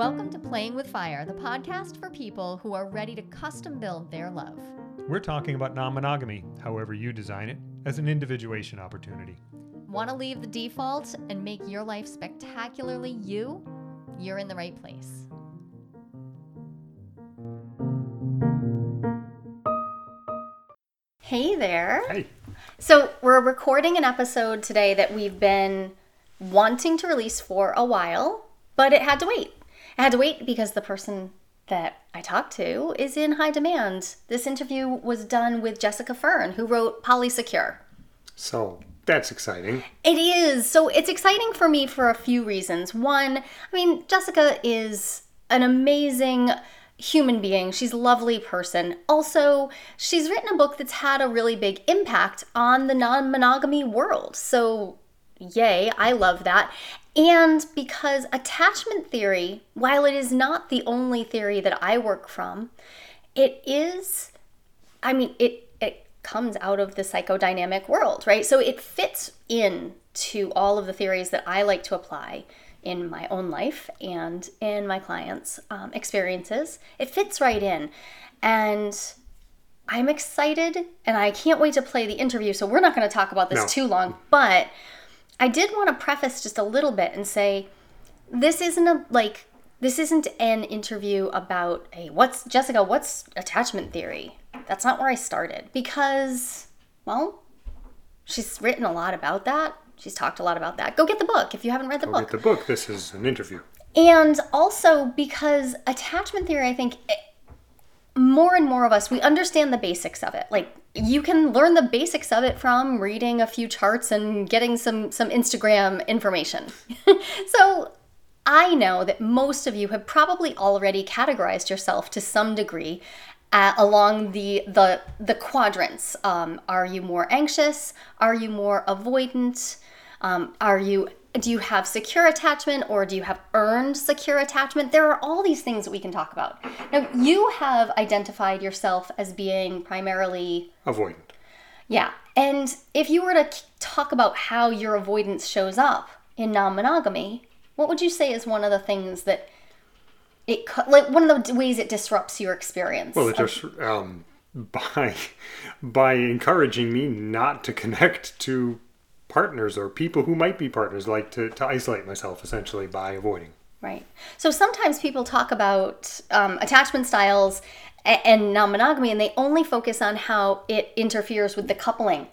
Welcome to Playing with Fire, the podcast for people who are ready to custom build their love. We're talking about non monogamy, however you design it, as an individuation opportunity. Want to leave the default and make your life spectacularly you? You're in the right place. Hey there. Hey, So, we're recording an episode today that we've been wanting to release for a while, but it had to wait. It had to wait because the person that I talked to is in high demand. This interview was done with Jessica Fern, who wrote Polysecure. So that's exciting. It is. So it's exciting for me for a few reasons. One, I mean, Jessica is an amazing human being. She's a lovely person. Also, she's written a book that's had a really big impact on the non monogamy world. So, yay, I love that. And because attachment theory, while it is not the only theory that I work from, it is I mean, it it comes out of the psychodynamic world, right? So it fits in to all of the theories that I like to apply in my own life and in my clients' um, experiences. It fits right in, and I'm excited, and I can't wait to play the interview. So we're not going to talk about this No. too long, but I did want to preface just a little bit and say this isn't a like this isn't an interview about a what's Jessica what's attachment theory that's not where I started because well she's written a lot about that she's talked a lot about that go get the book if you haven't read the Go book get the book. This is an interview. and also because attachment theory, I think more and more of us, we understand the basics of it. Like you can learn the basics of it from reading a few charts and getting some some Instagram information. so I know that most of you have probably already categorized yourself to some degree uh, along the the the quadrants. Um, are you more anxious? Are you more avoidant? Um, are you do you have secure attachment or do you have earned secure attachment? There are all these things that we can talk about. Now you have identified yourself as being primarily Avoidant. yeah. And if you were to talk about how your avoidance shows up in non-monogamy, what would you say is one of the things that it like one of the ways it disrupts your experience? Well, it just um, by by encouraging me not to connect to partners or people who might be partners, like to, to isolate myself essentially by avoiding. Right. So sometimes people talk about um, attachment styles and non monogamy, and they only focus on how it interferes with the coupling.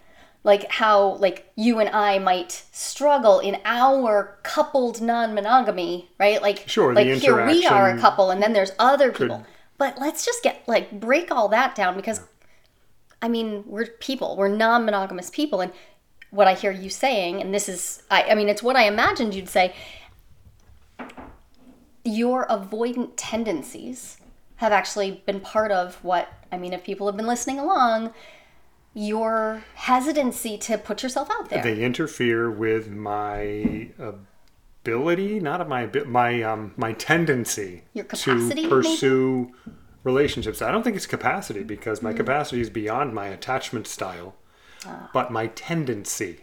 Like how, like you and I might struggle in our coupled non-monogamy, right? Like, Sure, like here we are a couple, and then there's other people. But let's just get like break all that down because, I mean, we're people, we're non-monogamous people, and what I hear you saying, and this is, I, I mean, it's what I imagined you'd say. Your avoidant tendencies have actually been part of what I mean if people have been listening along your hesitancy to put yourself out there. They interfere with my ability, not my my um my tendency Your capacity, to pursue relationships. I don't think it's capacity because my capacity is beyond my attachment style, but my tendency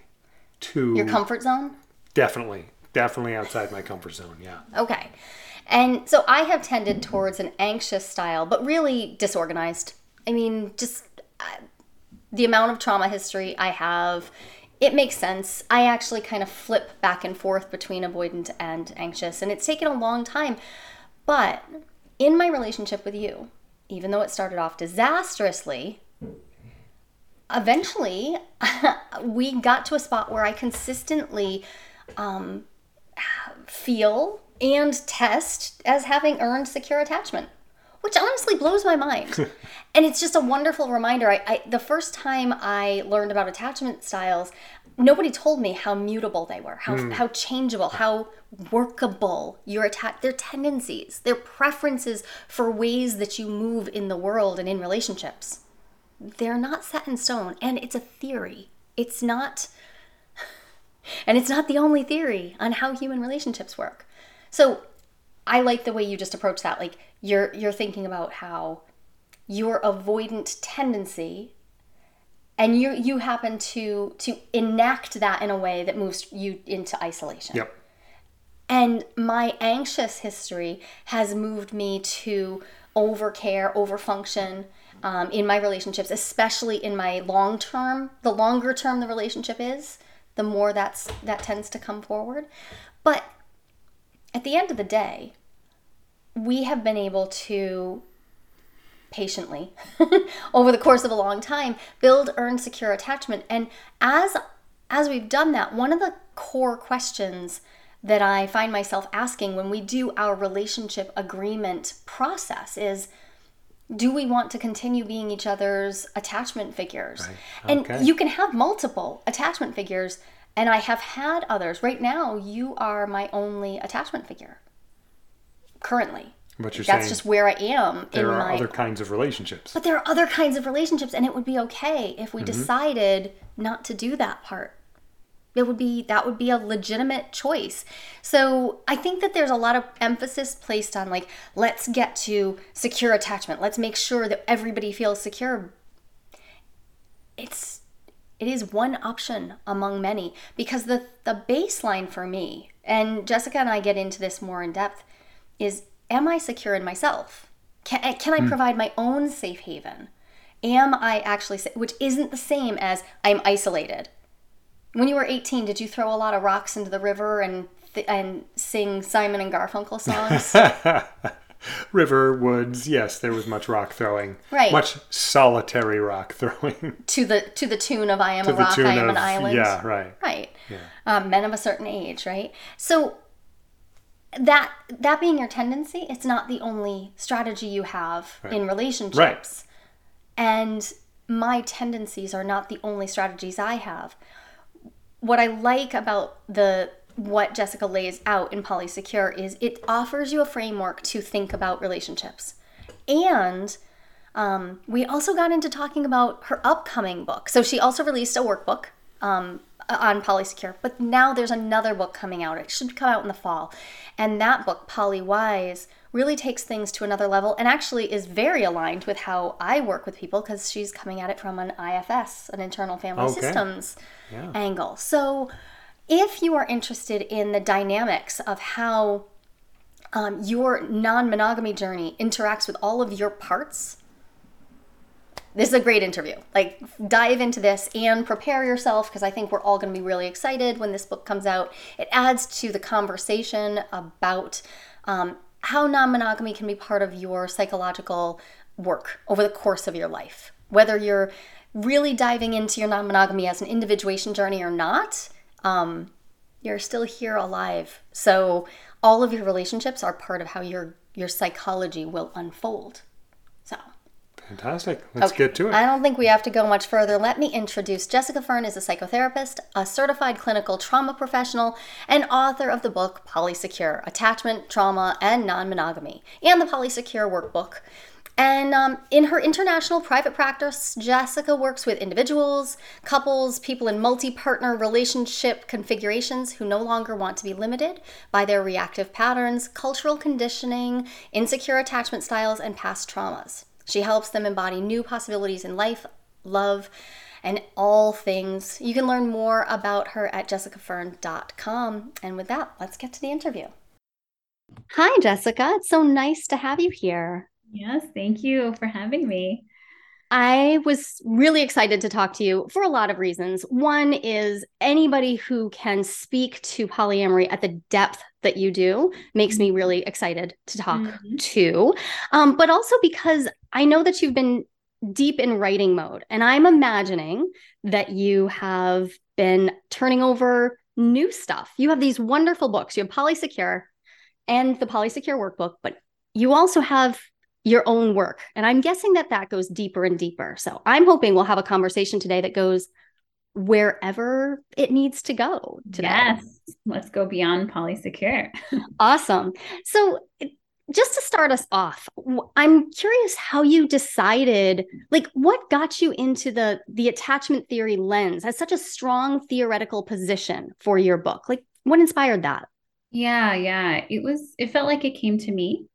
to your comfort zone definitely definitely outside my comfort zone. Yeah. okay and so I have tended towards an anxious style but really disorganized I mean just uh, the amount of trauma history I have it makes sense. I actually kind of flip back and forth between avoidant and anxious, and it's taken a long time. But in my relationship with you, even though it started off disastrously, eventually we got to a spot where I consistently um, feel and test as having earned secure attachment, which honestly blows my mind. and it's just a wonderful reminder. I, I the first time I learned about attachment styles, nobody told me how mutable they were, how how changeable, how workable your attack their tendencies, their preferences for ways that you move in the world and in relationships. They're not set in stone, and it's a theory. It's not and it's not the only theory on how human relationships work. So I like the way you just approach that. Like you're you're thinking about how your avoidant tendency and you you happen to to enact that in a way that moves you into isolation. Yep. And my anxious history has moved me to overcare, overfunction um, in my relationships, especially in my long term. The longer term the relationship is, the more that's that tends to come forward. But at the end of the day, we have been able to patiently over the course of a long time build earn secure attachment and as as we've done that one of the core questions that i find myself asking when we do our relationship agreement process is do we want to continue being each other's attachment figures Right. Okay. and you can have multiple attachment figures and i have had others right now you are my only attachment figure currently But you're that's just where i am in there are my other kinds of relationships. but there are other kinds of relationships, and it would be okay if we Mm-hmm. decided not to do that part. It would be that would be a legitimate choice. So I think that there's a lot of emphasis placed on like let's get to secure attachment. Let's make sure that everybody feels secure. It's it is one option among many because the the baseline for me and Jessica and I get into this more in depth is am I secure in myself? Can, eh, can I hmm. provide my own safe haven? Am I actually, which isn't the same as I'm isolated. When you were 18, did you throw a lot of rocks into the river and th- and sing Simon and Garfunkel songs? River, woods, yes, there was much rock throwing. Right. Much solitary rock throwing. to the to the tune of I am to a rock, I am of, an island. yeah, right. Right. Um, men of a certain age, right? So that that being your tendency, it's not the only strategy you have in relationships. And my tendencies are not the only strategies I have. What I like about the what Jessica lays out in Polysecure is it offers you a framework to think about relationships. And um, we also got into talking about her upcoming book. So she also released a workbook um, on Polysecure, but now there's another book coming out. It should come out in the fall. And that book, Polywise, really takes things to another level and actually is very aligned with how I work with people because she's coming at it from an IFS, an internal family Okay. systems Yeah. angle. So if you are interested in the dynamics of how um, your non monogamy journey interacts with all of your parts, this is a great interview. Like, dive into this and prepare yourself because I think we're all going to be really excited when this book comes out. It adds to the conversation about um, how non monogamy can be part of your psychological work over the course of your life. Whether you're really diving into your non monogamy as an individuation journey or not, um, you're still here alive. So all of your relationships are part of how your your psychology will unfold. Fantastic. Let's Okay. get to it. I don't think we have to go much further. Let me introduce Jessica Fern is a psychotherapist, a certified clinical trauma professional, and author of the book Polysecure: Attachment, Trauma, and Non-Monogamy, and the Polysecure workbook. And um, in her international private practice, Jessica works with individuals, couples, people in multi partner relationship configurations who no longer want to be limited by their reactive patterns, cultural conditioning, insecure attachment styles, and past traumas. She helps them embody new possibilities in life, love, and all things. You can learn more about her at jessicafern.com. And with that, let's get to the interview. Hi, Jessica. It's so nice to have you here. Yes, thank you for having me. I was really excited to talk to you for a lot of reasons. One is anybody who can speak to polyamory at the depth that you do makes me really excited to talk Mhm. to. Um, but also because I know that you've been deep in writing mode, and I'm imagining that you have been turning over new stuff. You have these wonderful books. You have Polysecure and the Polysecure workbook, but you also have your own work. And I'm guessing that that goes deeper and deeper. So I'm hoping we'll have a conversation today that goes wherever it needs to go today. Yes, let's go beyond polysecure. Awesome. So just to start us off, I'm curious how you decided like what got you into the the attachment theory lens as such a strong theoretical position for your book. Like what inspired that? Yeah, yeah. It was, it felt like it came to me.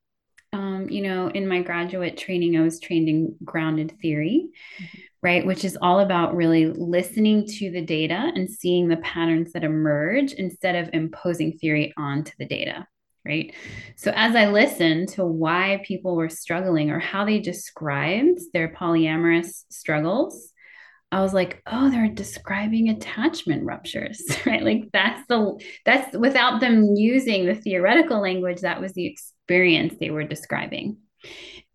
Um, you know, in my graduate training, I was trained in grounded theory, right? Which is all about really listening to the data and seeing the patterns that emerge instead of imposing theory onto the data, right? So as I listened to why people were struggling or how they described their polyamorous struggles, I was like, oh, they're describing attachment ruptures, right? Like that's the that's without them using the theoretical language, that was the experience they were describing.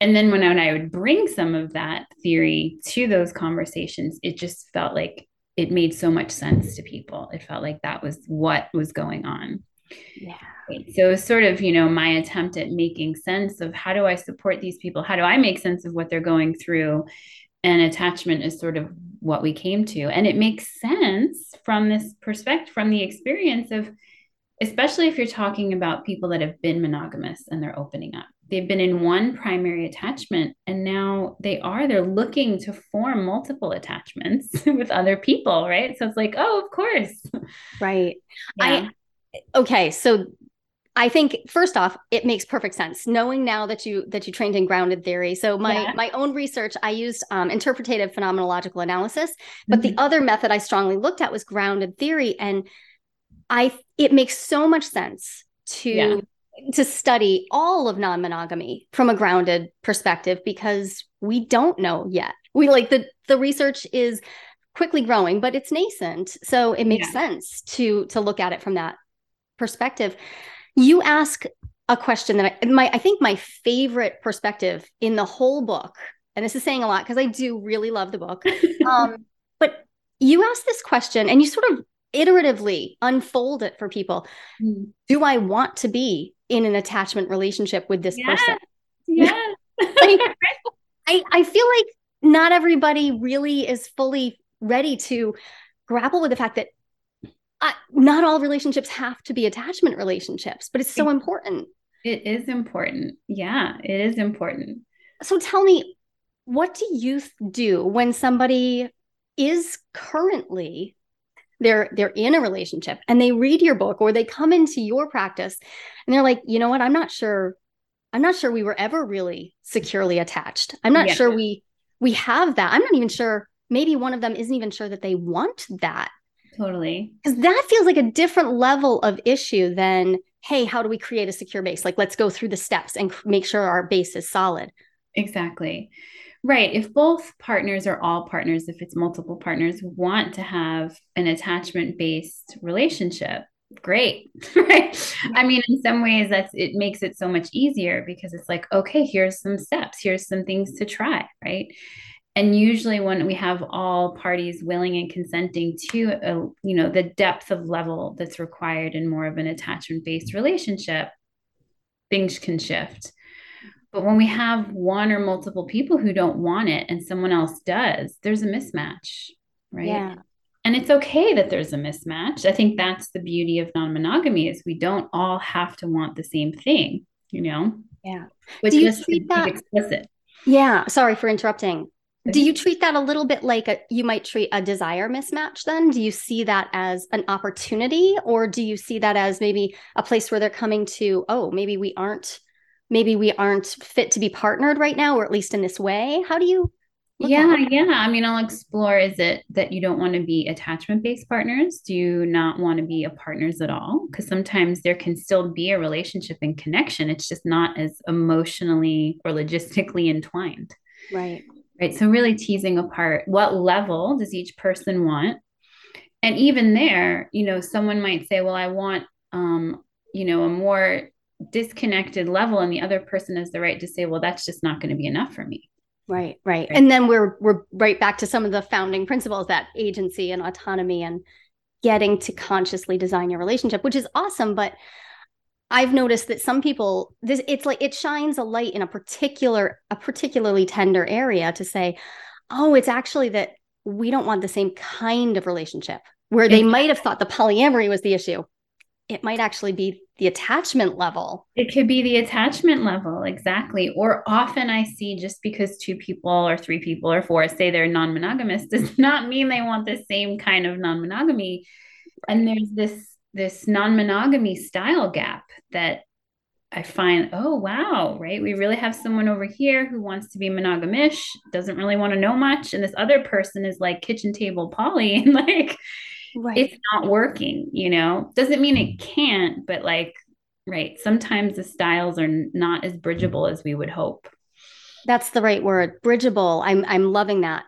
And then when I would bring some of that theory to those conversations, it just felt like it made so much sense to people. It felt like that was what was going on. Yeah. So it's sort of, you know, my attempt at making sense of how do I support these people? How do I make sense of what they're going through? And attachment is sort of what we came to. And it makes sense from this perspective, from the experience of, especially if you're talking about people that have been monogamous and they're opening up. They've been in one primary attachment and now they are, they're looking to form multiple attachments with other people, right? So it's like, oh, of course. Right. Yeah. I okay, so I think first off, it makes perfect sense knowing now that you that you trained in grounded theory. So my Yeah. my own research, I used um, interpretative phenomenological analysis, but Mhm. the other method I strongly looked at was grounded theory, and I it makes so much sense to Yeah. to study all of non-monogamy from a grounded perspective because we don't know yet. We like the the research is quickly growing, but it's nascent, so it makes Yeah. sense to to look at it from that perspective. You ask a question that I my I think my favorite perspective in the whole book, and this is saying a lot because I do really love the book. Um, but you ask this question and you sort of iteratively unfold it for people. Mm. Do I want to be in an attachment relationship with this person? Yeah. Like, I, I feel like not everybody really is fully ready to grapple with the fact that uh, not all relationships have to be attachment relationships, but it's so important. It is important. Yeah, it is important. So tell me, what do you do when somebody is currently they're they're in a relationship and they read your book or they come into your practice and they're like, you know what, I'm not sure, I'm not sure we were ever really securely attached. I'm not Yeah. sure we we have that. I'm not even sure. Maybe one of them isn't even sure that they want that Totally. because that feels like a different level of issue than hey how do we create a secure base like let's go through the steps and make sure our base is solid Exactly. Right. If both partners or all partners, if it's multiple partners, want to have an attachment based relationship, great. right. I mean, in some ways, that's it makes it so much easier because it's like, okay, here's some steps, here's some things to try. Right. And usually, when we have all parties willing and consenting to, a, you know, the depth of level that's required in more of an attachment based relationship, things can shift. But when we have one or multiple people who don't want it and someone else does, there's a mismatch, right? Yeah. And it's okay that there's a mismatch. I think that's the beauty of non-monogamy is we don't all have to want the same thing, you know? Yeah. But Do you treat that- explicit. yeah sorry for interrupting do you treat that a little bit like a you might treat a desire mismatch then do you see that as an opportunity or do you see that as maybe a place where they're coming to oh maybe we aren't maybe we aren't fit to be partnered right now or at least in this way how do you Yeah, yeah. I mean, I'll explore is it that you don't want to be attachment based partners? Do you not want to be a partners at all? Because sometimes there can still be a relationship and connection. It's just not as emotionally or logistically entwined. right right? So, really teasing apart what level does each person want? And even there, you know, someone might say, well, I want, um, you know, a more disconnected level. And the other person has the right to say, well, that's just not going to be enough for me. Right, right. Right. And then we're we're right back to some of the founding principles that agency and autonomy and getting to consciously design your relationship, which is awesome, but I've noticed that some people this it's like it shines a light in a particular a particularly tender area to say, "Oh, it's actually that we don't want the same kind of relationship." Where they might have thought the polyamory was the issue. It might actually be the attachment level. It could be the attachment level, exactly. Or often I see just because two people or three people or four say they're non monogamous does not mean they want the same kind of non monogamy. And there's this this non monogamy style gap that I find, oh, wow, right? We really have someone over here who wants to be monogamish, doesn't really want to know much. And this other person is like kitchen table poly and like, right. it's not working, you know? Doesn't mean it mm. can't, but like, right. Sometimes the styles are not as bridgeable as we would hope. That's the right word, bridgeable. I'm I'm loving that.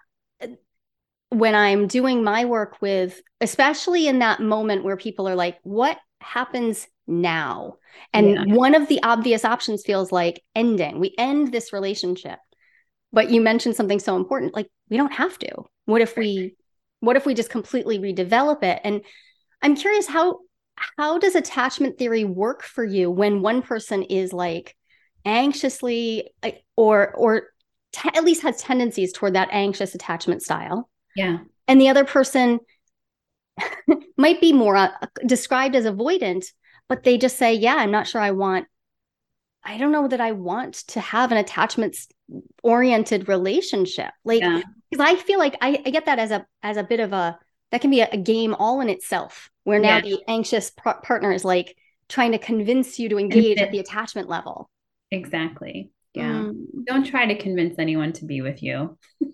When I'm doing my work with especially in that moment where people are like, what happens now? And yeah. one of the obvious options feels like ending. We end this relationship. But you mentioned something so important like we don't have to. What if we what if we just completely redevelop it? And I'm curious how how does attachment theory work for you when one person is like anxiously or or te- at least has tendencies toward that anxious attachment style? Yeah. And the other person might be more uh, described as avoidant but they just say yeah i'm not sure i want i don't know that i want to have an attachment oriented relationship. Like because i feel like I, I, get that as a as a bit of a that can be a, a game all in itself where now yeah. the anxious partner is like trying to convince you to engage at the attachment level. Exactly. Yeah. Mm. don't try to convince anyone to be with you.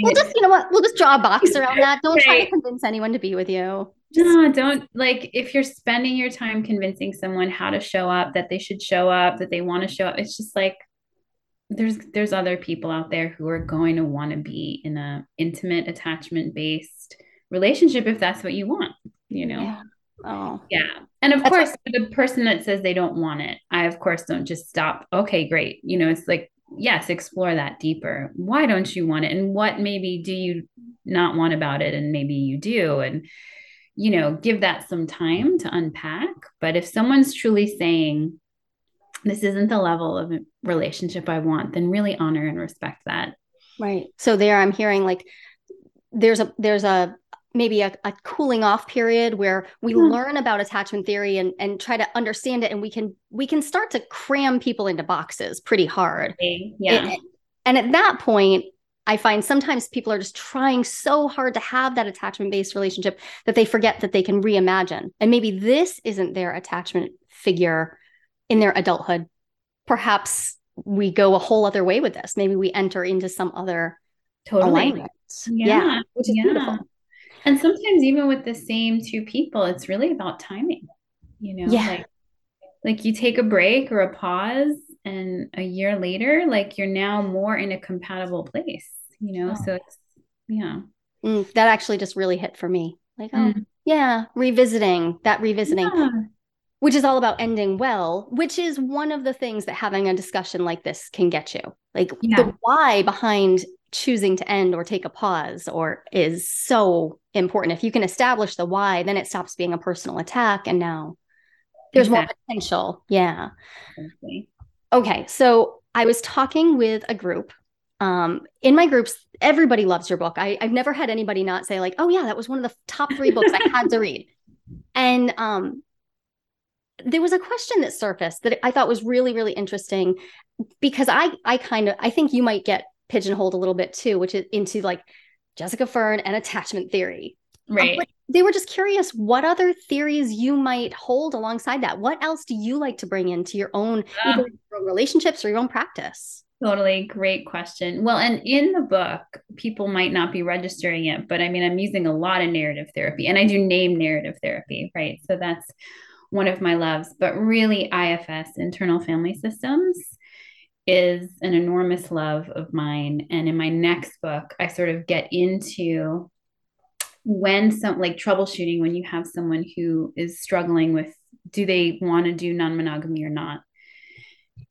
We'll just you know what we'll just draw a box around that. Don't right. try to convince anyone to be with you. Just... no don't like if you're spending your time convincing someone how to show up that they should show up that they want to show up it's just like there's there's other people out there who are going to want to be in a intimate attachment based relationship if that's what you want you know? Yeah. oh. Yeah. And of that's course what... the person that says they don't want it i of course don't just stop okay great. You know it's like yes explore that deeper. Why don't you want it? And what maybe do you not want about it and maybe you do? And you know give that some time to unpack. But if someone's truly saying this isn't the level of relationship i want then really honor and respect that. Right. So there i'm hearing like there's a there's a maybe a, a cooling off period where we mm-hmm. learn about attachment theory and, and try to understand it and we can we can start to cram people into boxes pretty hard. Yeah. and, and at that point i find sometimes people are just trying so hard to have that attachment based relationship that they forget that they can reimagine. And maybe this isn't their attachment figure in their adulthood perhaps we go a whole other way with this maybe we enter into some other totally alignment. yeah, yeah which is yeah. beautiful and sometimes even with the same two people it's really about timing you know yeah. like like you take a break or a pause and a year later like you're now more in a compatible place you know oh. so it's yeah mm, that actually just really hit for me like oh mm. yeah revisiting that revisiting yeah. Which is all about ending well which is one of the things that having a discussion like this can get you like yeah. the why behind choosing to end or take a pause or is so important. If you can establish the why, then it stops being a personal attack and now there's exactly. more potential. Yeah. Exactly. Okay. So I was talking with a group. Um, in my groups, everybody loves your book. I, I've never had anybody not say, like, oh yeah, that was one of the top three books I had to read. And um there was a question that surfaced that I thought was really, really interesting because I I kind of I think you might get pigeonholed a little bit too, which is into like Jessica Fern and attachment theory. Right. Um, they were just curious what other theories you might hold alongside that. What else do you like to bring into your own, yeah. your own relationships or your own practice? Totally great question. Well, and in the book, people might not be registering it, but I mean, I'm using a lot of narrative therapy and I do name narrative therapy, right? So that's one of my loves, but really IFS, internal family systems, is an enormous love of mine. And in my next book, I sort of get into when some like troubleshooting when you have someone who is struggling with do they want to do non-monogamy or not?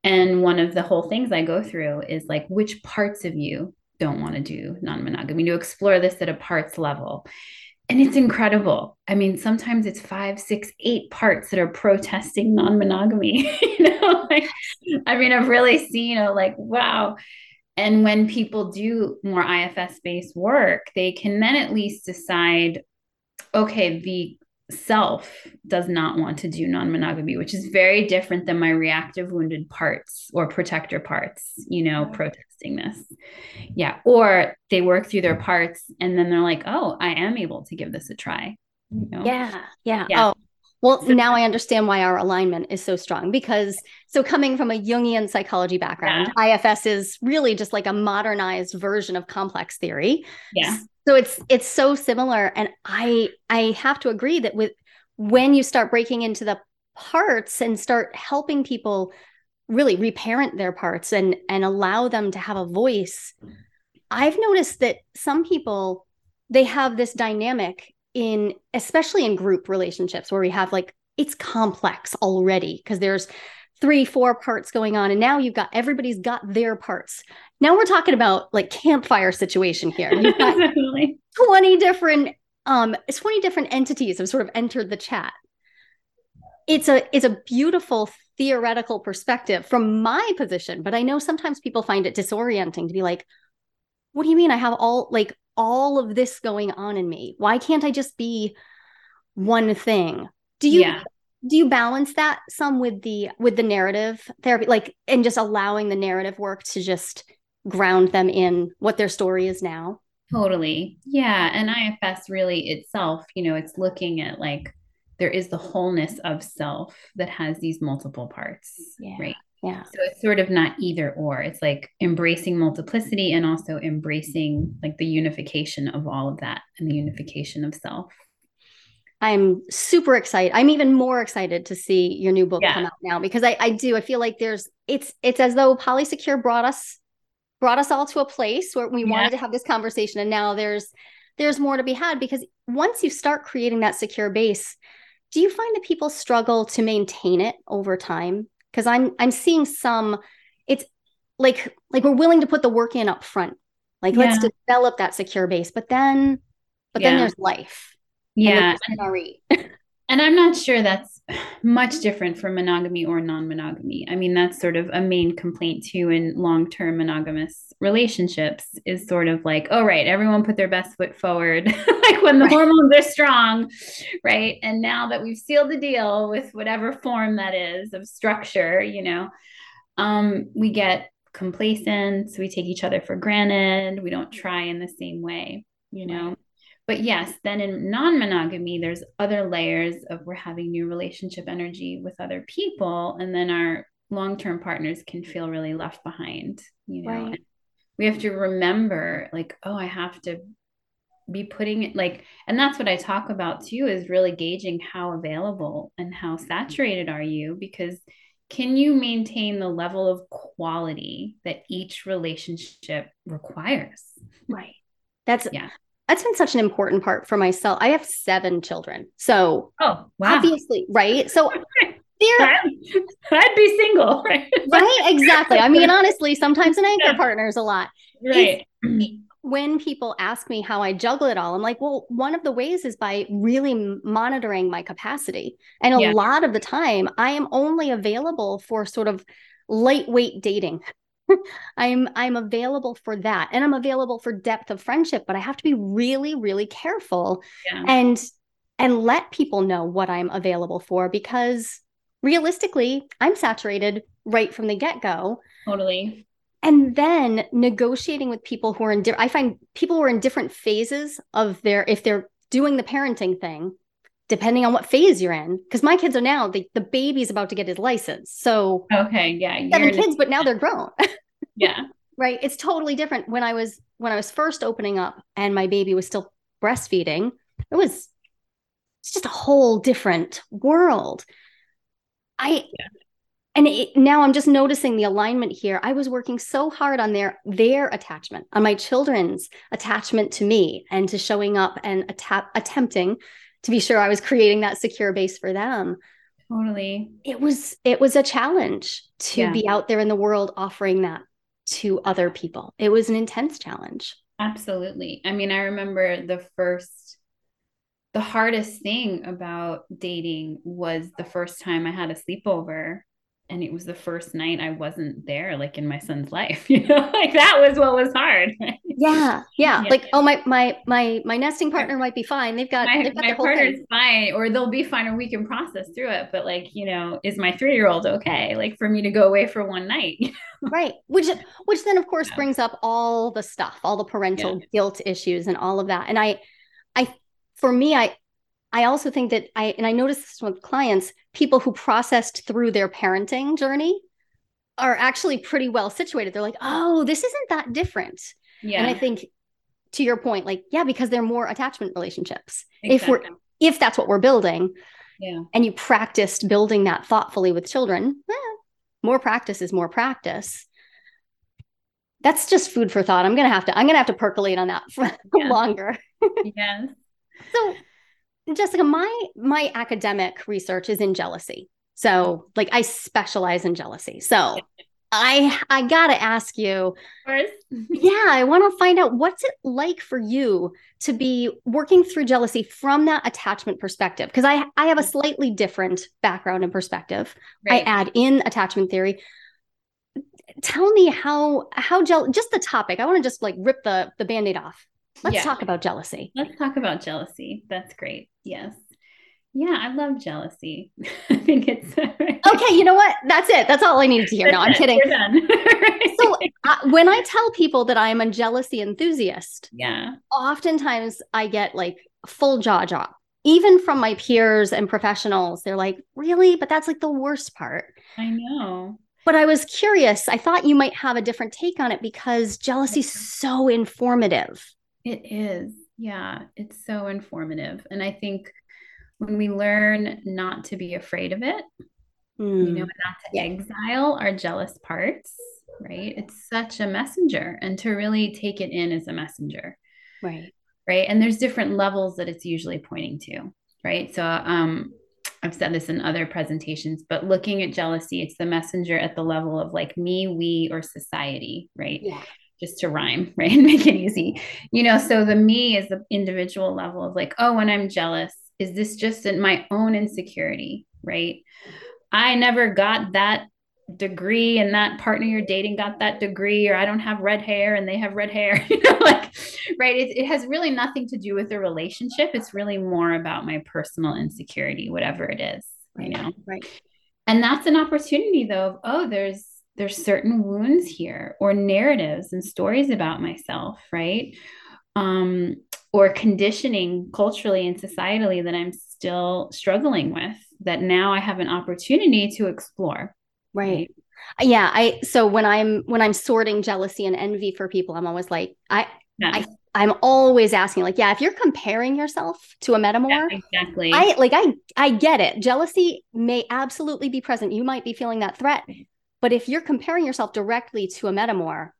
And one of the whole things i go through is like which parts of you don't want to do non-monogamy? To explore this at a parts level and it's incredible. I mean, sometimes it's five, six, eight parts that are protesting non-monogamy. you know, like I mean, I've really seen, you know, like wow. And when people do more IFS-based work, they can then at least decide, okay, the self does not want to do non-monogamy which is very different than my reactive wounded parts or protector parts you know protesting this. Yeah or they work through their parts and then they're like oh i am able to give this a try you know? yeah yeah. Yeah. Oh Well, now I understand why our alignment is so strong because so coming from a Jungian psychology background, IFS is really just like a modernized version of complex theory. Yeah. So it's it's so similar and I I have to agree that with when you start breaking into the parts and start helping people really reparent their parts and and allow them to have a voice, I've noticed that some people they have this dynamic in especially in group relationships where we have like it's complex already because there's three four parts going on and now you've got everybody's got their parts. Now we're talking about like campfire situation here. You've got 20 different um 20 different entities have sort of entered the chat. It's a it's a beautiful theoretical perspective from my position but i know sometimes people find it disorienting to be like what do you mean i have all like all of this going on in me? Why can't I just be one thing? Do you yeah. do you balance that some with the with the narrative therapy like and just allowing the narrative work to just ground them in what their story is now? Totally. Yeah, and IFS really itself, you know, it's looking at like there is the wholeness of self that has these multiple parts, yeah. right? Yeah. So it's sort of not either or. It's like embracing multiplicity and also embracing like the unification of all of that and the unification of self. I'm super excited. I'm even more excited to see your new book yeah. come out now because I, I do. I feel like there's it's it's as though Polysecure brought us brought us all to a place where we yeah. wanted to have this conversation. And now there's there's more to be had because once you start creating that secure base, do you find that people struggle to maintain it over time? Because i'm i'm seeing some it's like like we're willing to put the work in up front like yeah. let's develop that secure base but then but yeah. then there's life yeah and, and i'm not sure that's much different from monogamy or non-monogamy. I mean that's sort of a main complaint too in long-term monogamous relationships is sort of like oh right everyone put their best foot forward like when the right. hormones are strong right? And now that we've sealed the deal with whatever form that is of structure you know um we get complacent we take each other for granted we don't try in the same way you know but yes, then in non monogamy, there's other layers of we're having new relationship energy with other people. And then our long term partners can feel really left behind, you know. Right. We have to remember, like, oh, I have to be putting it like, and that's what I talk about too is really gauging how available and how saturated are you because can you maintain the level of quality that each relationship requires? Right. That's yeah that's been such an important part for myself. I have seven children. So oh wow. obviously, right? So they're I'd be single, right? right, exactly. I mean, honestly, sometimes an anchor yeah. partner is a lot. Right. It's, when people ask me how I juggle it all, I'm like, well, one of the ways is by really monitoring my capacity. And a yeah. lot of the time, I am only available for sort of lightweight dating. I'm I'm available for that and I'm available for depth of friendship, but I have to be really really careful yeah. and and let people know what I'm available for because realistically, I'm saturated right from the get-go. Totally. And then negotiating with people who are in di- I find people who are in different phases of their if they're doing the parenting thing, depending on what phase you're in. Because my kids are now the, the baby's about to get his license. So okay, yeah. Seven kids, but now they're grown. yeah. Right. It's totally different. When I was when I was first opening up and my baby was still breastfeeding, it was it's just a whole different world. I yeah. and it, now I'm just noticing the alignment here. I was working so hard on their their attachment, on my children's attachment to me and to showing up and atta- attempting to be sure I was creating that secure base for them. Totally. It was it was a challenge to yeah. be out there in the world offering that to other people. It was an intense challenge. Absolutely. I mean, I remember the first the hardest thing about dating was the first time I had a sleepover and it was the first night I wasn't there, like in my son's life, you know, like that was what was hard. Yeah, yeah, yeah. Like, oh, my my my my nesting partner might be fine. They've got my, they've got my partner's thing. fine, or they'll be fine, or we can process through it. But like, you know, is my three year old okay? Like for me to go away for one night, right? Which which then of course yeah. brings up all the stuff, all the parental yeah. guilt issues, and all of that. And I, I, for me, I I also think that I and I noticed this with clients, people who processed through their parenting journey are actually pretty well situated. They're like, "Oh, this isn't that different." Yeah. And I think to your point, like, yeah, because they're more attachment relationships. If we're if that's what we're building yeah. and you practiced building that thoughtfully with children, eh, more practice is more practice. That's just food for thought. I'm gonna have to I'm gonna have to percolate on that for Yeah. longer. Yes. So, Jessica, my my academic research is in jealousy. So, like I specialize in jealousy. So, I I got to ask you, Of course. yeah, I want to find out what's it like for you to be working through jealousy from that attachment perspective because I I have a slightly different background and perspective. Right. I add in attachment theory. Tell me how how jeal just the topic. I want to just like rip the the band-aid off. Let's Yeah. talk about jealousy. Let's talk about jealousy. That's great. Yes. Yeah, I love jealousy. I think it's Okay, you know what? That's it. That's all I needed to hear. No, I'm it. kidding. So uh, when I tell people that I am a jealousy enthusiast, yeah. oftentimes I get like full jaw drop. Even from my peers and professionals, they're like, "Really? But that's like the worst part." I know. But I was curious. I thought you might have a different take on it because jealousy's so informative. It is. Yeah, it's so informative. And I think when we learn not to be afraid of it, you know, Mm, not to Yeah. exile our jealous parts, right? It's such a messenger and to really take it in as a messenger, right. right? And there's different levels that it's usually pointing to, right? So, um, I've said this in other presentations, but looking at jealousy, it's the messenger at the level of like me, we, or society, right? Yeah. just to rhyme, right? And make it easy. You know, so the me is the individual level of like, oh, when I'm jealous, is this just in my own insecurity, right? I never got that degree and that partner you're dating got that degree or I don't have red hair and they have red hair, you know, like right. It, it has really nothing to do with the relationship. It's really more about my personal insecurity, whatever it is, you know Right. and that's an opportunity though of oh there's there's certain wounds here or narratives and stories about myself right um or conditioning culturally and societally that i'm still struggling with that now i have an opportunity to explore Right. Yeah, I so when I'm when I'm sorting jealousy and envy for people, I'm always like I yeah, I'm always asking like, yeah, if you're comparing yourself to a metamor, yeah, exactly I like I I get it. Jealousy may absolutely be present. You might be feeling that threat. But if you're comparing yourself directly to a metamor,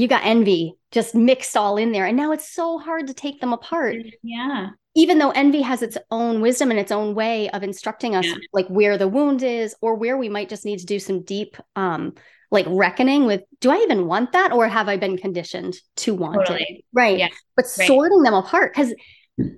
you got envy just mixed all in there. And now it's so hard to take them apart. yeah Even though envy has its own wisdom and its own way of instructing us Yeah. like where the wound is or where we might just need to do some deep um like reckoning with do I even want that or have I been conditioned to want it? Right. Yeah. But Right. sorting them apart cuz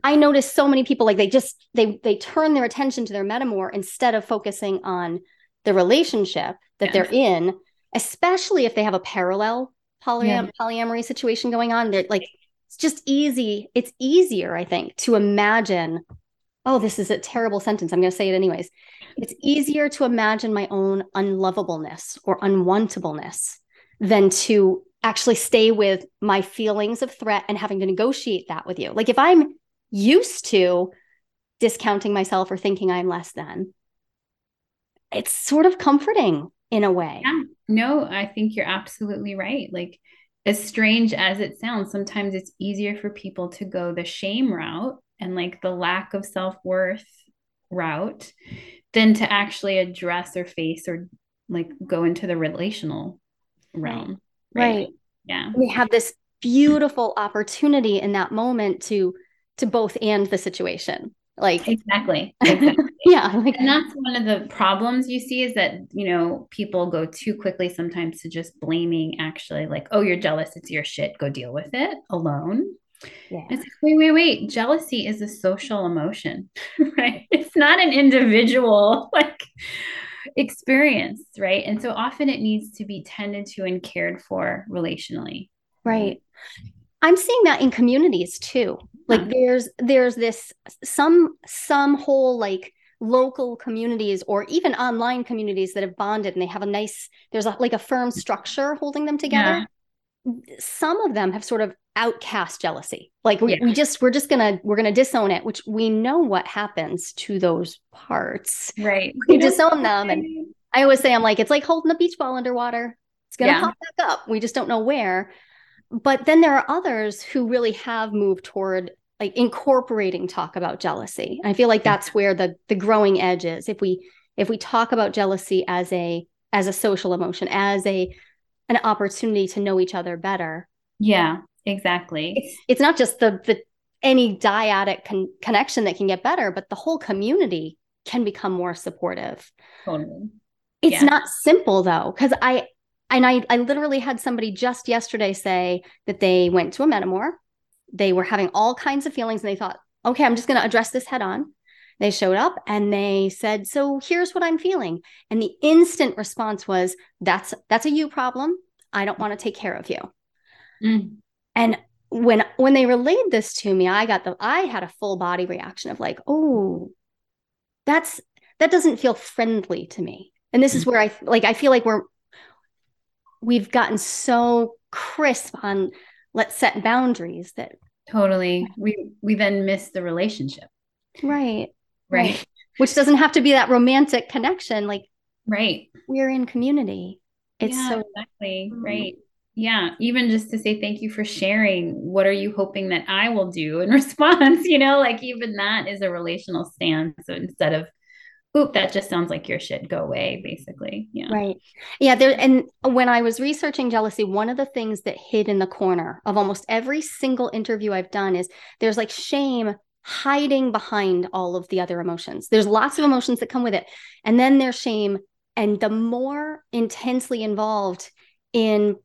I notice so many people like they just they they turn their attention to their metamor instead of focusing on the relationship that Yeah. they're in, especially if they have a parallel polyam- polyamory situation going on. They're like it's just easy. It's easier, I think, to imagine. Oh, this is a terrible sentence. I'm going to say it anyways. It's easier to imagine my own unlovableness or unwantableness than to actually stay with my feelings of threat and having to negotiate that with you. Like if I'm used to discounting myself or thinking I'm less than, it's sort of comforting in a way. Yeah. No, I think you're absolutely right. Like, as strange as it sounds, sometimes it's easier for people to go the shame route and like the lack of self worth route than to actually address or face or like go into the relational realm. Right. Yeah. We have this beautiful opportunity in that moment to to both and the situation. Like Exactly. Exactly. yeah, like and that's one of the problems you see is that you know people go too quickly sometimes to just blaming actually like oh you're jealous it's your shit go deal with it alone yeah. it's like wait wait wait jealousy is a social emotion right it's not an individual like experience right and so often it needs to be tended to and cared for relationally Right. I'm seeing that in communities too. Like there's there's this some some whole like local communities or even online communities that have bonded and they have a nice there's a, like a firm mm. structure holding them together. Some of them have sort of outcast jealousy. Like we, Yeah. we just we're just gonna we're gonna disown it, which we know what happens to those parts. Right. We disown them and I always say I'm like, it's like holding a beach ball underwater. It's gonna Yeah. pop back up. We just don't know where. But then there are others who really have moved toward like incorporating talk about jealousy. I feel like that's where the the growing edge is. If we if we talk about jealousy as a as a social emotion, as a an opportunity to know each other better, Yeah, exactly. it's it's not just the the any dyadic con- connection that can get better, but the whole community can become more supportive. Totally. It's Yeah. not simple though, because I and I I literally had somebody just yesterday say that they went to a metamor, they were having all kinds of feelings, and they thought, okay, I'm just going to address this head on. They showed up and they said, so here's what I'm feeling, and the instant response was, that's that's a you problem. I don't want to take care of you. Mm. And when when they relayed this to me, I got the I had a full body reaction of like, oh, that's that doesn't feel friendly to me. And this is where I like I feel like we're we've gotten so crisp on let's set boundaries that Totally. We we then miss the relationship. right Right. which doesn't have to be that romantic connection like Right. we're in community it's yeah, so exactly Mm. right. Yeah, even just to say thank you for sharing. What are you hoping that I will do in response? You know, like even that is a relational stance. So instead of, oop, that just sounds like your shit, go away, basically. Yeah. Right. Yeah. There, and when I was researching jealousy, one of the things that hid in the corner of almost every single interview I've done is there's like shame hiding behind all of the other emotions. There's lots of emotions that come with it. And then there's shame. And the more intensely involved in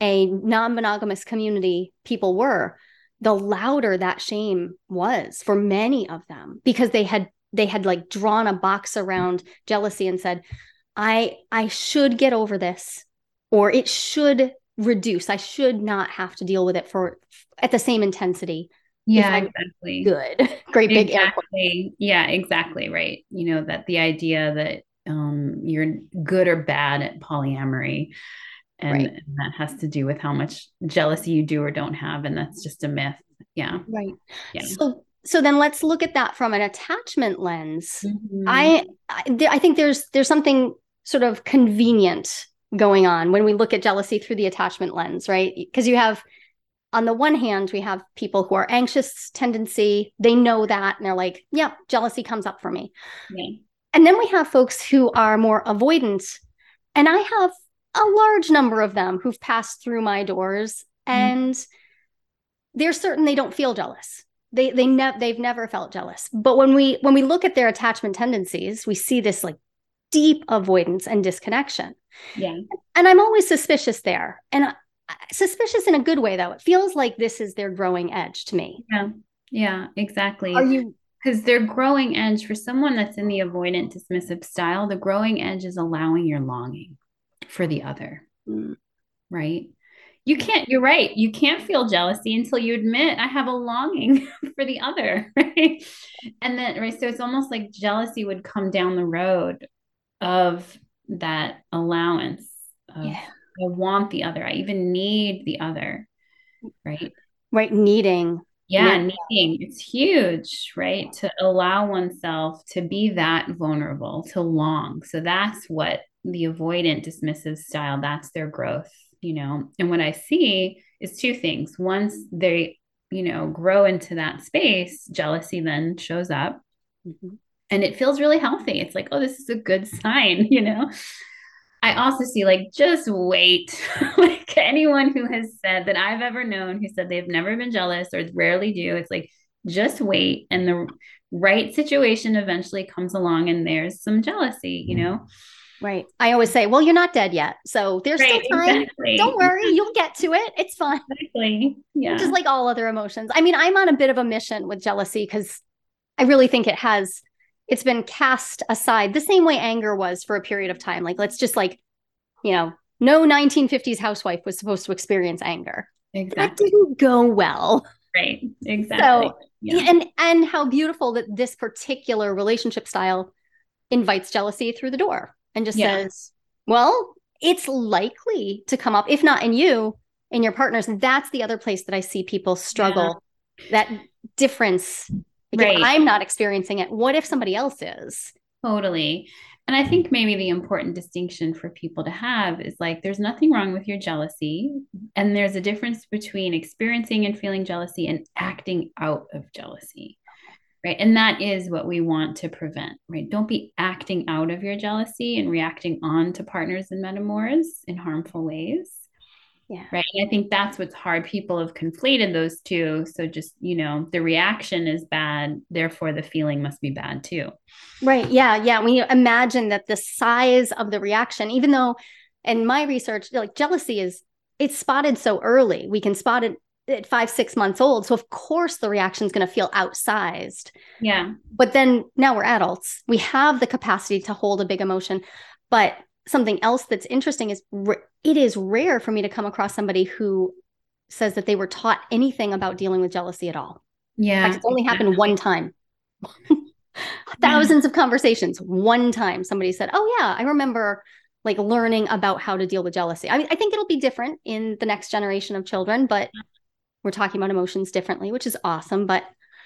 a non monogamous community people were, the louder that shame was for many of them because they had they had like drawn a box around jealousy and said i i should get over this or it should reduce i should not have to deal with it for at the same intensity Yeah, exactly. good great big exactly. Yeah, exactly. Right. You know, that the idea that um, you're good or bad at polyamory. And, Right. and that has to do with how much jealousy you do or don't have. And that's just a myth. Yeah. right Yeah. so so then let's look at that from an attachment lens Mhm. I I, think there's there's something sort of convenient going on when we look at jealousy through the attachment lens, right? Because you have on the one hand, we have people who are anxious tendency, they know that and they're like, yeah, jealousy comes up for me. Yeah. And then we have folks who are more avoidant. And I have a large number of them who've passed through my doors and they're certain they don't feel jealous. They they never they've never felt jealous. But when we when we look at their attachment tendencies, we see this like deep avoidance and disconnection. Yeah. And I'm always suspicious there. And I, suspicious in a good way though. It feels like this is their growing edge to me. Yeah. Yeah. Exactly. Are you because their growing edge for someone that's in the avoidant dismissive style, the growing edge is allowing your longing for the other. Mm. Right. You can't, you're right. You can't feel jealousy until you admit I have a longing for the other. Right. And then, right. So it's almost like jealousy would come down the road of that allowance of Yeah. I want the other. I even need the other. Right. right needing Yeah, Yeah. needing it's huge, right? To allow oneself to be that vulnerable, to long. So that's what the avoidant dismissive style, that's their growth, you know. And what I see is two things. Once they, you know, grow into that space, jealousy then shows up Mhm. and it feels really healthy. It's like, oh, this is a good sign, you know. I also see like just wait. like anyone who has said that I've ever known who said they've never been jealous or rarely do, it's like just wait and the right situation eventually comes along and there's some jealousy, you know. Right. I always say, well, you're not dead yet. So there's Right, still time. exactly. Don't worry, you'll get to it. It's fine. Exactly. Yeah. Just like all other emotions. I mean, I'm on a bit of a mission with jealousy because I really think it has it's been cast aside the same way anger was for a period of time. Like let's just like, you know, no 1950s housewife was supposed to experience anger. Exactly. That didn't go well. Right. Exactly. yeah. And and how beautiful that this particular relationship style invites jealousy through the door and just Yeah. says, well, it's likely to come up, if not in you, in your partners. That's the other place that I see people struggle. That difference. Like, if Right. I'm not experiencing it. What if somebody else is? Totally. And I think maybe the important distinction for people to have is like there's nothing wrong with your jealousy. And there's a difference between experiencing and feeling jealousy and acting out of jealousy. Right. And that is what we want to prevent. Right. Don't be acting out of your jealousy and reacting on to partners and metamors in harmful ways. Yeah. Right. And I think that's what's hard. People have conflated those two. So just, you know, the reaction is bad. Therefore, the feeling must be bad too. Right. Yeah. Yeah. When you imagine that the size of the reaction, even though in my research, like jealousy is it's spotted so early. We can spot it at five, six months old. So of course the reaction is going to feel outsized. Yeah. But then now we're adults. We have the capacity to hold a big emotion. But something else that's interesting is r- it is rare for me to come across somebody who says that they were taught anything about dealing with jealousy at all. Yeah. fact, it's only happened one time. Thousands of conversations. One time somebody said, Oh, yeah, I remember like learning about how to deal with jealousy. I mean, I think it'll be different in the next generation of children, but we're talking about emotions differently, which is awesome. But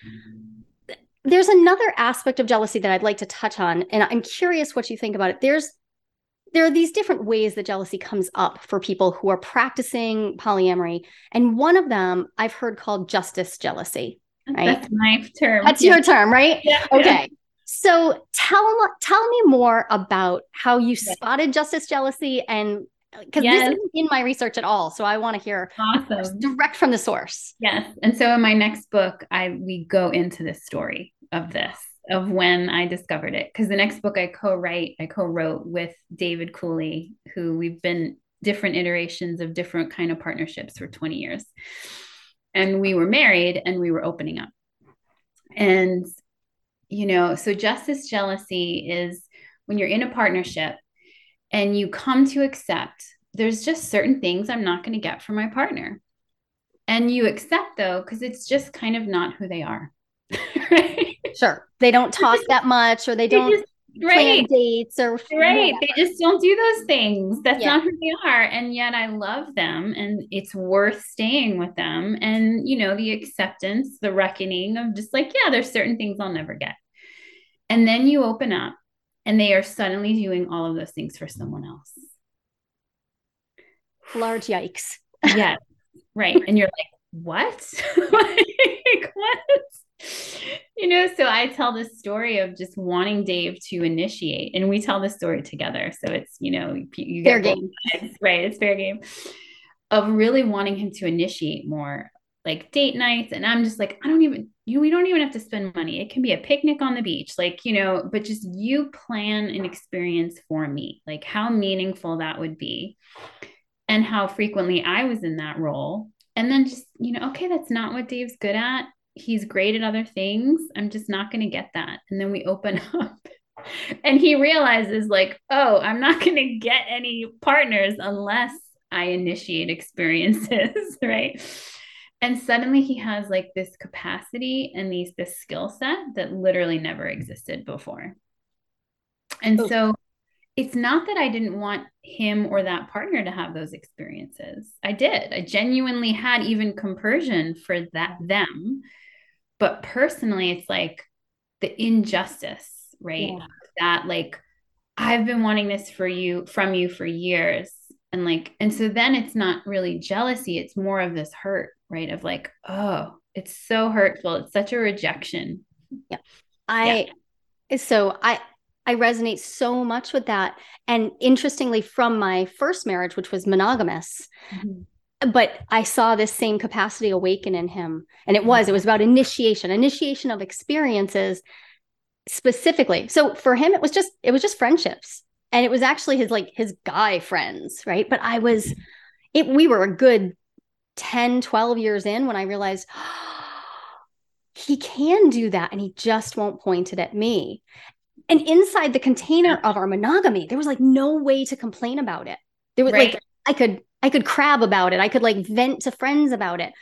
mm-hmm. there's another aspect of jealousy that I'd like to touch on. And I'm curious what you think about it. There's there are these different ways that jealousy comes up for people who are practicing polyamory. And one of them I've heard called justice jealousy. Right. That's my term. That's Yeah. your term, right? Yeah. Okay. So tell tell me more about how you spotted justice jealousy and because Yes. this isn't in my research at all. So I want to hear Awesome. direct from the source. Yes. And so in my next book, I we go into this story of this, of when I discovered it. Because the next book I co-write, I co-wrote with David Cooley, who we've been different iterations of different kind of partnerships for 20 years. And we were married and we were opening up. And you know, so justice jealousy is when you're in a partnership and you come to accept there's just certain things I'm not going to get from my partner. And you accept though, because it's just kind of not who they are. right. Sure. They don't talk that much or they They don't just- plan right. dates or Right. whatever. They just don't do those things. That's Yeah. not who they are. And yet I love them and it's worth staying with them. And, you know, the acceptance, the reckoning of just like, yeah, there's certain things I'll never get. And then you open up and they are suddenly doing all of those things for someone else. Large yikes. Yes. right. And you're like, what? like, what? You know, so I tell this story of just wanting Dave to initiate, and we tell the story together. So it's, you know, you- Fair game. right? It's fair game of really wanting him to initiate more like date nights. And I'm just like, I don't even, you, we don't even have to spend money. It can be a picnic on the beach, like, you know, but just you plan an experience for me, like how meaningful that would be and how frequently I was in that role. And then just, you know, okay, that's not what Dave's good at. He's great at other things. I'm just not going to get that. And then we open up and he realizes, like, oh, I'm not going to get any partners unless I initiate experiences, right? And suddenly he has like this capacity and these this skill set that literally never mm-hmm. existed before. And Oh. so it's not that I didn't want him or that partner to have those experiences. I did. I genuinely had even compersion for that mm-hmm. them. But personally, it's like the injustice, right? Yeah. That like I've been wanting this for you from you for years. And like, and so then it's not really jealousy, it's more of this hurt, right? Of like, oh, it's so hurtful. It's such a rejection. Yeah. I so I I resonate so much with that. And interestingly, from my first marriage, which was monogamous, mm-hmm. but I saw this same capacity awaken in him. And it mm-hmm. was, it was about initiation, initiation of experiences specifically. So for him, it was just, it was just friendships. And it was actually his like his guy friends, right? But I was mm-hmm. it we were a good 10, 12 years in when I realized he can do that and he just won't point it at me. And inside the container of our monogamy, there was like no way to complain about it. There was Right. like I could I could crab about it. I could like vent to friends about it.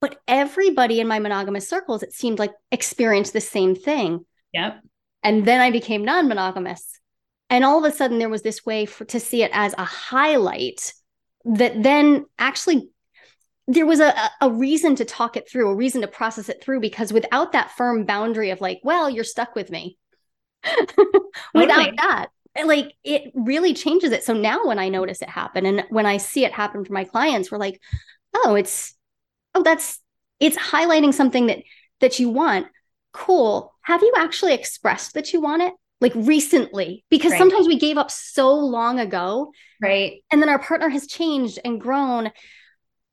But everybody in my monogamous circles, it seemed like experienced the same thing. Yep. And then I became non-monogamous. And all of a sudden there was this way for, to see it as a highlight that then actually there was a, a- reason to talk it through, a reason to process it through, because without that firm boundary of like, well, you're stuck with me, without Totally. that, like it really changes it. So now when I notice it happen and when I see it happen for my clients, we're like, oh, it's, oh, that's, it's highlighting something that, that you want. Cool. Have you actually expressed that you want it? Like recently, because Right. sometimes we gave up so long ago Right. and then our partner has changed and grown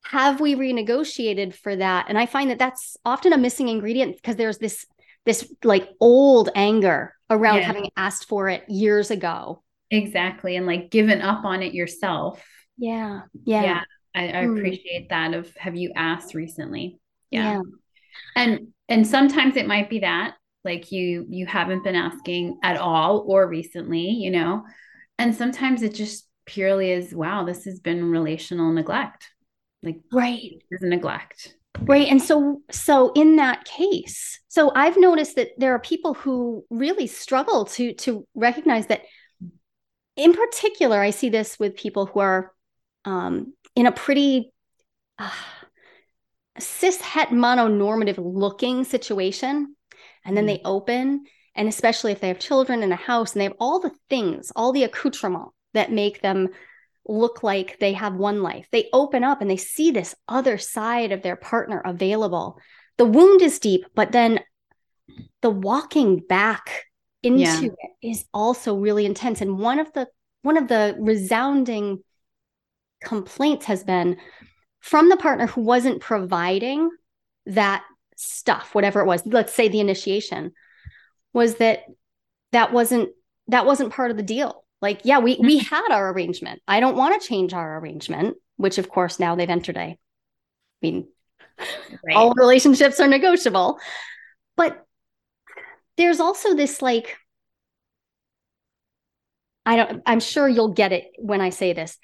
have we renegotiated for that and i find that that's often a missing ingredient because there's this this like old anger around Yeah. having asked for it years ago Exactly. And like given up on it yourself. yeah yeah I, I Mm. appreciate that of have you asked recently? Yeah. yeah And and sometimes it might be that like you you haven't been asking at all or recently, you know. And sometimes it just purely is wow, this has been relational neglect. Like right is neglect. right and so so in that case so i've noticed that there are people who really struggle to to recognize that in particular i see this with people who are um in a pretty uh, cis het mononormative looking situation and then they open and especially if they have children in a house and they have all the things all the accoutrement that make them look like they have one life. They open up and they see this other side of their partner available. The wound is deep but then the walking back into Yeah. it is also really intense. And one of the one of the resounding complaints has been from the partner who wasn't providing that stuff whatever it was let's say the initiation was that that wasn't that wasn't part of the deal like yeah we we mm-hmm. had our arrangement. I don't want to change our arrangement which of course now they've entered a i mean Right. all relationships are negotiable. But there's also this like i don't i'm sure you'll get it when i say this.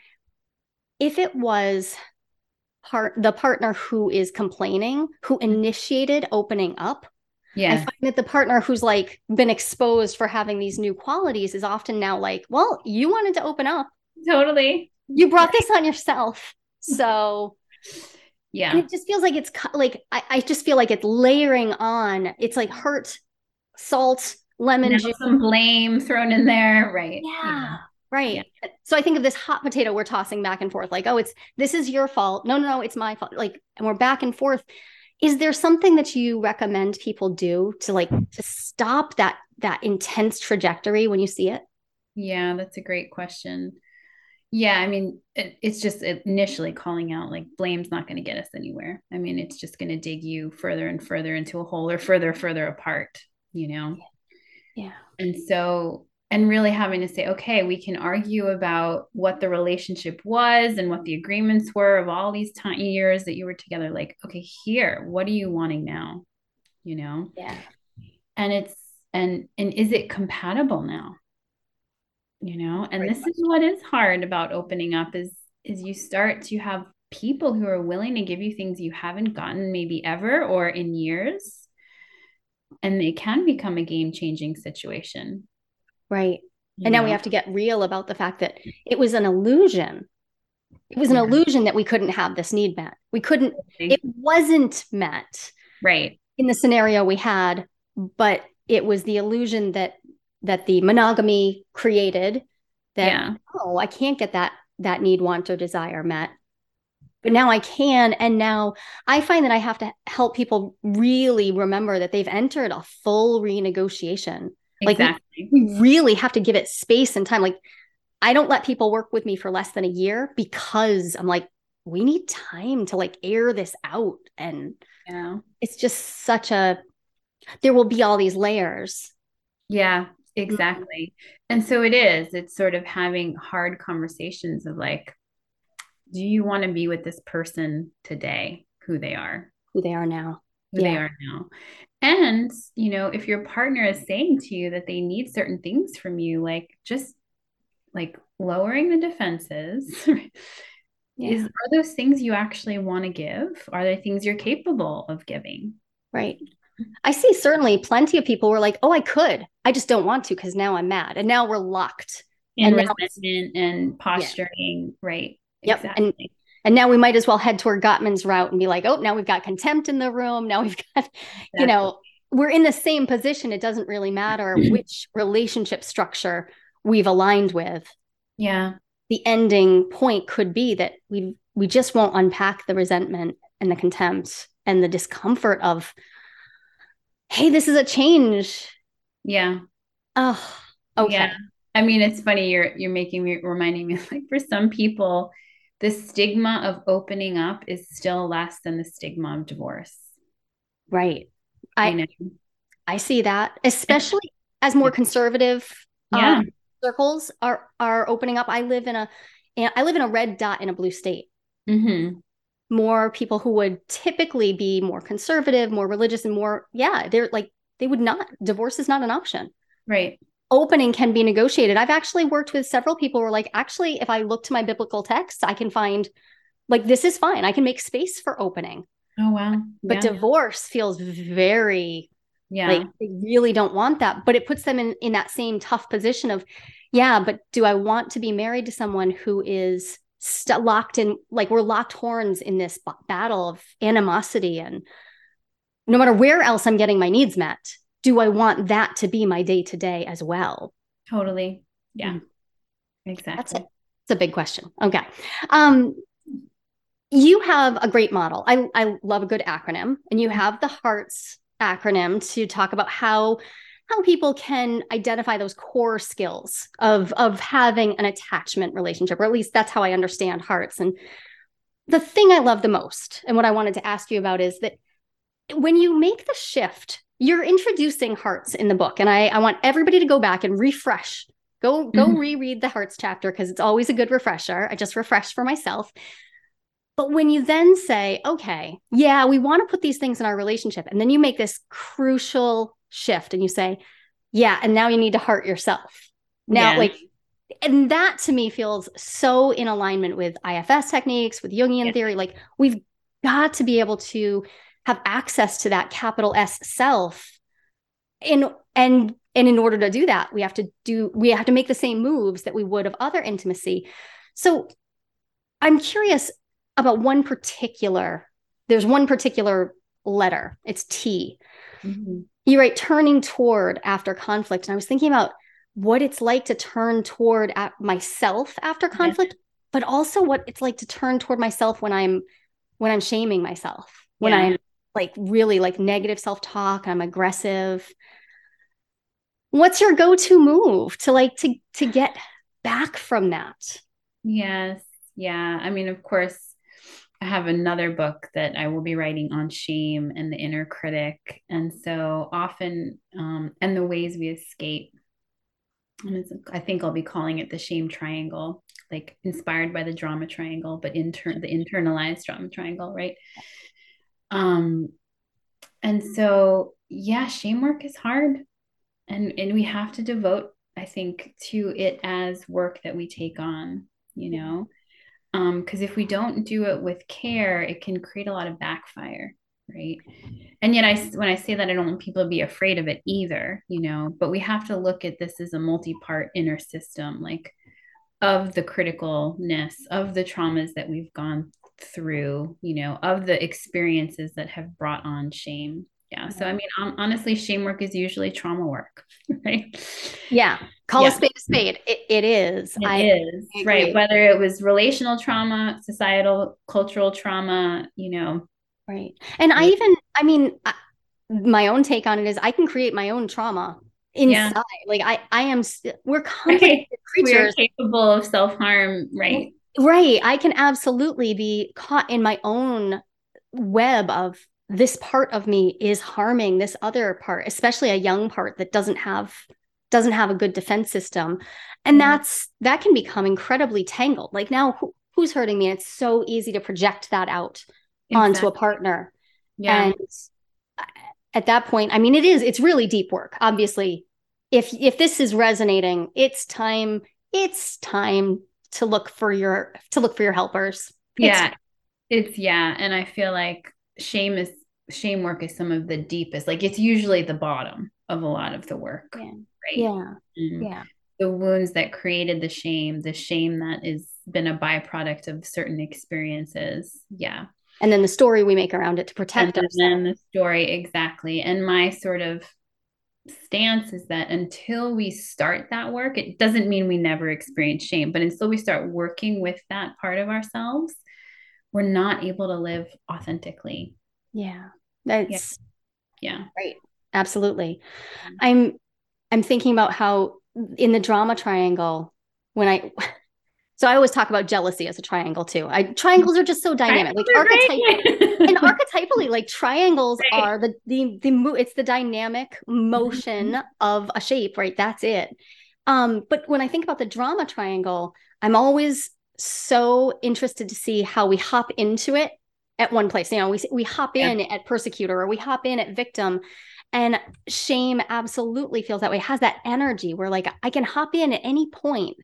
If it was part the partner who is complaining who mm-hmm. initiated opening up I find that the partner who's like been exposed for having these new qualities is often now like, well, you wanted to open up. Totally. You brought this on yourself. So and Yeah. it just feels like it's like, I, I just feel like it's layering on. It's like hurt, salt, lemon Now juice. some blame thrown in there. Right. Yeah. Right. So I think of this hot potato we're tossing back and forth, like, oh, it's this is your fault. No, no, no, it's my fault. Like, and we're back and forth. Is there something that you recommend people do to like to stop that that intense trajectory when you see it? Yeah, that's a great question. Yeah, I mean, it, it's just initially calling out like blame's not going to get us anywhere. I mean, it's just going to dig you further and further into a hole or further, further apart, you know? Yeah. And so, and really having to say, okay, we can argue about what the relationship was and what the agreements were of all these time years that you were together. Like, okay, here, what are you wanting now? You know? Yeah. and it's and and is it compatible now you know and Great this is what is hard about opening up is is you start to have people who are willing to give you things you haven't gotten maybe ever or in years and it can become a game changing situation Right. you And now we have to get real about the fact that it was an illusion. It was an Yeah. illusion that we couldn't have this need met. We couldn't, it wasn't met right in the scenario we had, but it was the illusion that that the monogamy created that yeah oh, I can't get that that need, want, or desire met. But now I can. And now I find that I have to help people really remember that they've entered a full renegotiation. Like, we- exactly we really have to give it space and time. Like, I don't let people work with me for less than a year because I'm like, we need time to like air this out. And yeah it's just such a, there will be all these layers. Yeah, mm-hmm. exactly. And so it is, it's sort of having hard conversations of like, do you want to be with this person today, who they are, Who they are now. Who they are now? And, you know, if your partner is saying to you that they need certain things from you, like just like lowering the defenses, is are those things you actually want to give? Are they things you're capable of giving? Right. I see certainly plenty of people were like, oh, I could. I just don't want to because now I'm mad. And now we're locked. And, And resentment and posturing, right? Yep. Exactly. And now we might as well head toward Gottman's route and be like, oh, now we've got contempt in the room. Now we've got, you know, we're in the same position. It doesn't really matter which relationship structure we've aligned with. Yeah. The ending point could be that we we just won't unpack the resentment and the contempt and the discomfort of, hey, this is a change. Yeah. Oh, okay. Yeah. I mean, it's funny. You're you're making me reminding me like for some people, the stigma of opening up is still less than the stigma of divorce. Right. I you know? I see that, especially as more conservative Yeah. um, circles are are opening up. I live in a I live in a red dot in a blue state. Mm-hmm. More people who would typically be more conservative, more religious, and more yeah, they're like they would not. Divorce is not an option. Right. Opening can be negotiated. I've actually worked with several people who are like, actually, if I look to my biblical texts, I can find like this is fine. I can make space for opening. Oh wow. But yeah. divorce feels very yeah. like they really don't want that but it puts them in in that same tough position of yeah but do i want to be married to someone who is st- locked in like we're locked horns in this b- battle of animosity and no matter where else i'm getting my needs met do i want that to be my day to day as well totally. Yeah. Mm. Exactly. that's it it's a big question okay um you have a great model i i love a good acronym and you have the hearts acronym to talk about how how people can identify those core skills of of having an attachment relationship or at least that's how i understand hearts and the thing i love the most and what i wanted to ask you about is that when you make the shift you're introducing hearts in the book and i i want everybody to go back and refresh go go Mhm. reread the hearts chapter because it's always a good refresher i just refreshed for myself but when you then say, okay, yeah, we want to put these things in our relationship, and then you make this crucial shift and you say, yeah, and now you need to heart yourself. Now, Yeah. like, and that to me feels so in alignment with IFS techniques, with Jungian Yeah. theory. Like, we've got to be able to have access to that capital S self. In and and in order to do that, we have to do we have to make the same moves that we would of other intimacy. So I'm curious about one particular, there's one particular letter. It's T. Mhm. You write turning toward after conflict. And I was thinking about what it's like to turn toward at myself after conflict, but also what it's like to turn toward myself when I'm when I'm shaming myself, when Yeah. I'm like really like negative self-talk, I'm aggressive. What's your go-to move to like to to get back from that? Yes. Yeah. I mean, of course, I have another book that I will be writing on shame and the inner critic. And so often, um, and the ways we escape. And I think I'll be calling it the shame triangle, like inspired by the drama triangle, but intern the internalized drama triangle, right? Um, and so yeah, shame work is hard. And and we have to devote, I think, to it as work that we take on, you know? Because if we don't do it with care it can create a lot of backfire right? And yet i when i say that i don't want people to be afraid of it either you know? But we have to look at this as a multi-part inner system like of the criticalness of the traumas that we've gone through you know of the experiences that have brought on shame yeah so i mean um, honestly shame work is usually trauma work right Yeah. Call Yeah. a spade a spade. It, it is. It I, is I right. Whether it was relational trauma, societal, cultural trauma, you know. Right. And I even, I mean, I, my own take on it is I can create my own trauma Yeah. inside. Like I, I am, st- we're complicated creatures. capable of self harm, right? Right. I can absolutely be caught in my own web of this part of me is harming this other part, especially a young part that doesn't have doesn't have a good defense system. And Mhm. that's that can become incredibly tangled. Like now who, who's hurting me? It's so easy to project that out onto a partner. Yeah. And at that point, I mean, it is, it's really deep work. Obviously, if if this is resonating, it's time, it's time to look for your to look for your helpers. It's- yeah. It's yeah. And I feel like shame is shame work is some of the deepest, like it's usually the bottom of a lot of the work. Yeah. Right. yeah. Mm. Yeah. The wounds that created the shame, the shame that is been a byproduct of certain experiences. Yeah. And then the story we make around it to protect and ourselves. then the story exactly. And my sort of stance is that until we start that work, it doesn't mean we never experience shame, but until we start working with that part of ourselves, we're not able to live authentically. Yeah. That's Yeah. right. Absolutely. I'm I'm thinking about how in the drama triangle, when I so I always talk about jealousy as a triangle too. I triangles are just so dynamic. Like archetype and archetypally, like triangles Right. are the the the mo- it's the dynamic motion of a shape, right? That's it. Um, but when I think about the drama triangle, I'm always so interested to see how we hop into it at one place. You know, we we hop Yeah. in at persecutor or we hop in at victim. And shame absolutely feels that way, has that energy where like I can hop in at any point,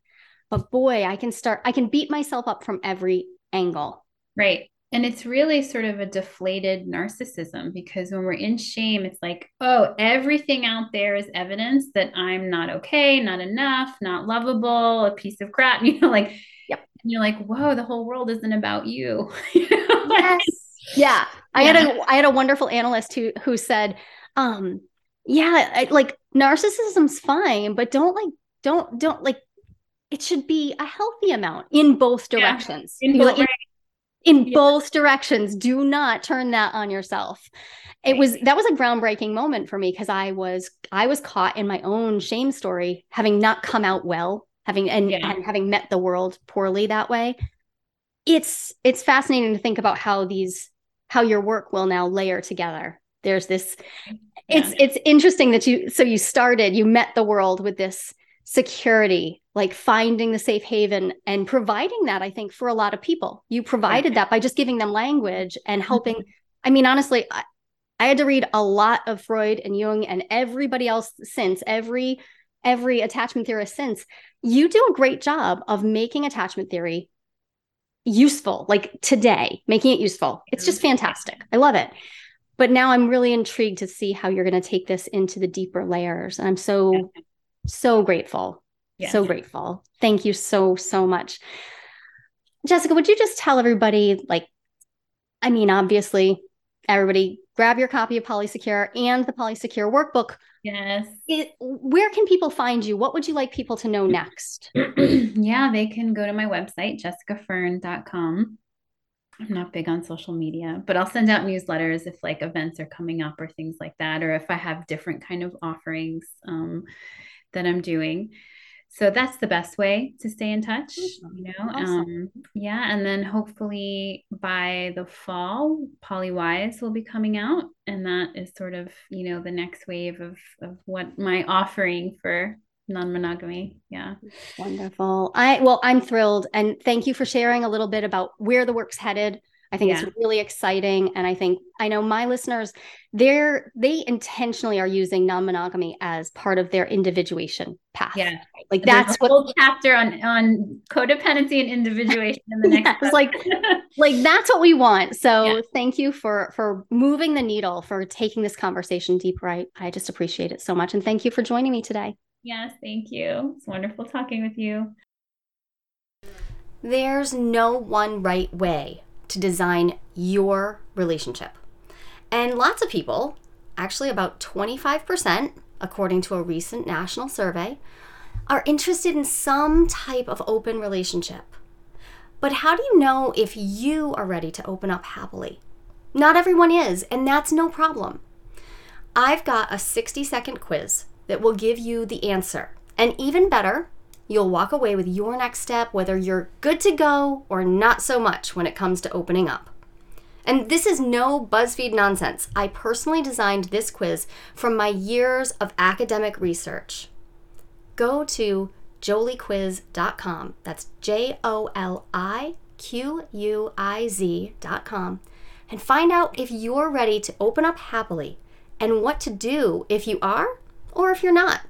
but boy, I can start, I can beat myself up from every angle. Right. And it's really sort of a deflated narcissism because when we're in shame, it's like, oh, everything out there is evidence that I'm not okay, not enough, not lovable, a piece of crap. You know, like, Yep. And you're like, whoa, the whole world isn't about you. You know, like- Yeah. I had a I had a wonderful analyst who who said, um, yeah, I, like narcissism's fine, but don't like don't don't like it should be a healthy amount in both Yeah. directions. In You know, both- in- in Yeah. both directions. Do not turn that on yourself. It was that was a groundbreaking moment for me because I was I was caught in my own shame story, having not come out well, having and, Yeah. and having met the world poorly that way. It's it's fascinating to think about how these how your work will now layer together. There's this it's Yeah. it's interesting that you so you started you met the world with this security like finding the safe haven and providing that i think for a lot of people. You provided that by just giving them language and mm-hmm. helping. I mean honestly I, I had to read a lot of freud and jung and everybody else since every every attachment theorist since. You do a great job of making attachment theory useful like today making it useful. It's just fantastic. I love it. But now i'm really intrigued to see how you're going to take this into the deeper layers and i'm so so grateful. Yes. so grateful. Thank you so so much. Jessica would you just tell everybody like i mean obviously everybody grab your copy of polysecure and the polysecure workbook. Yes. it, where can people find you? What would you like people to know next? Yeah, they can go to my website, jessicafern.com. I'm not big on social media, but I'll send out newsletters if like events are coming up or things like that, or if I have different kind of offerings. Um, that I'm doing. So that's the best way to stay in touch, Awesome. you know. Awesome. Um, yeah, and then hopefully by the fall, Polywise will be coming out, and that is sort of you know the next wave of of what my offering for non-monogamy. Yeah. Wonderful. I well, I'm thrilled and thank you for sharing a little bit about where the work's headed. I think Yeah. it's really exciting and I think I know my listeners they're they intentionally are using non-monogamy as part of their individuation path. Yeah. Like There's that's a what whole chapter on on codependency and individuation in the next Yeah, it's like like that's what we want. So Yeah. thank you for for moving the needle, for taking this conversation deeper. I, I just appreciate it so much. And thank you for joining me today. yes, thank you. It's wonderful talking with you. There's no one right way to design your relationship. And lots of people, actually about 25%, according to a recent national survey, are interested in some type of open relationship. But how do you know if you are ready to open up happily? Not everyone is, and that's no problem. I've got a 60 second quiz that will give you the answer. And even better, you'll walk away with your next step, whether you're good to go or not so much when it comes to opening up. And this is no BuzzFeed nonsense. I personally designed this quiz from my years of academic research. Go to joliquiz.com. That's J O L I Q U I Z.com and find out if you're ready to open up happily and what to do if you are or if you're not.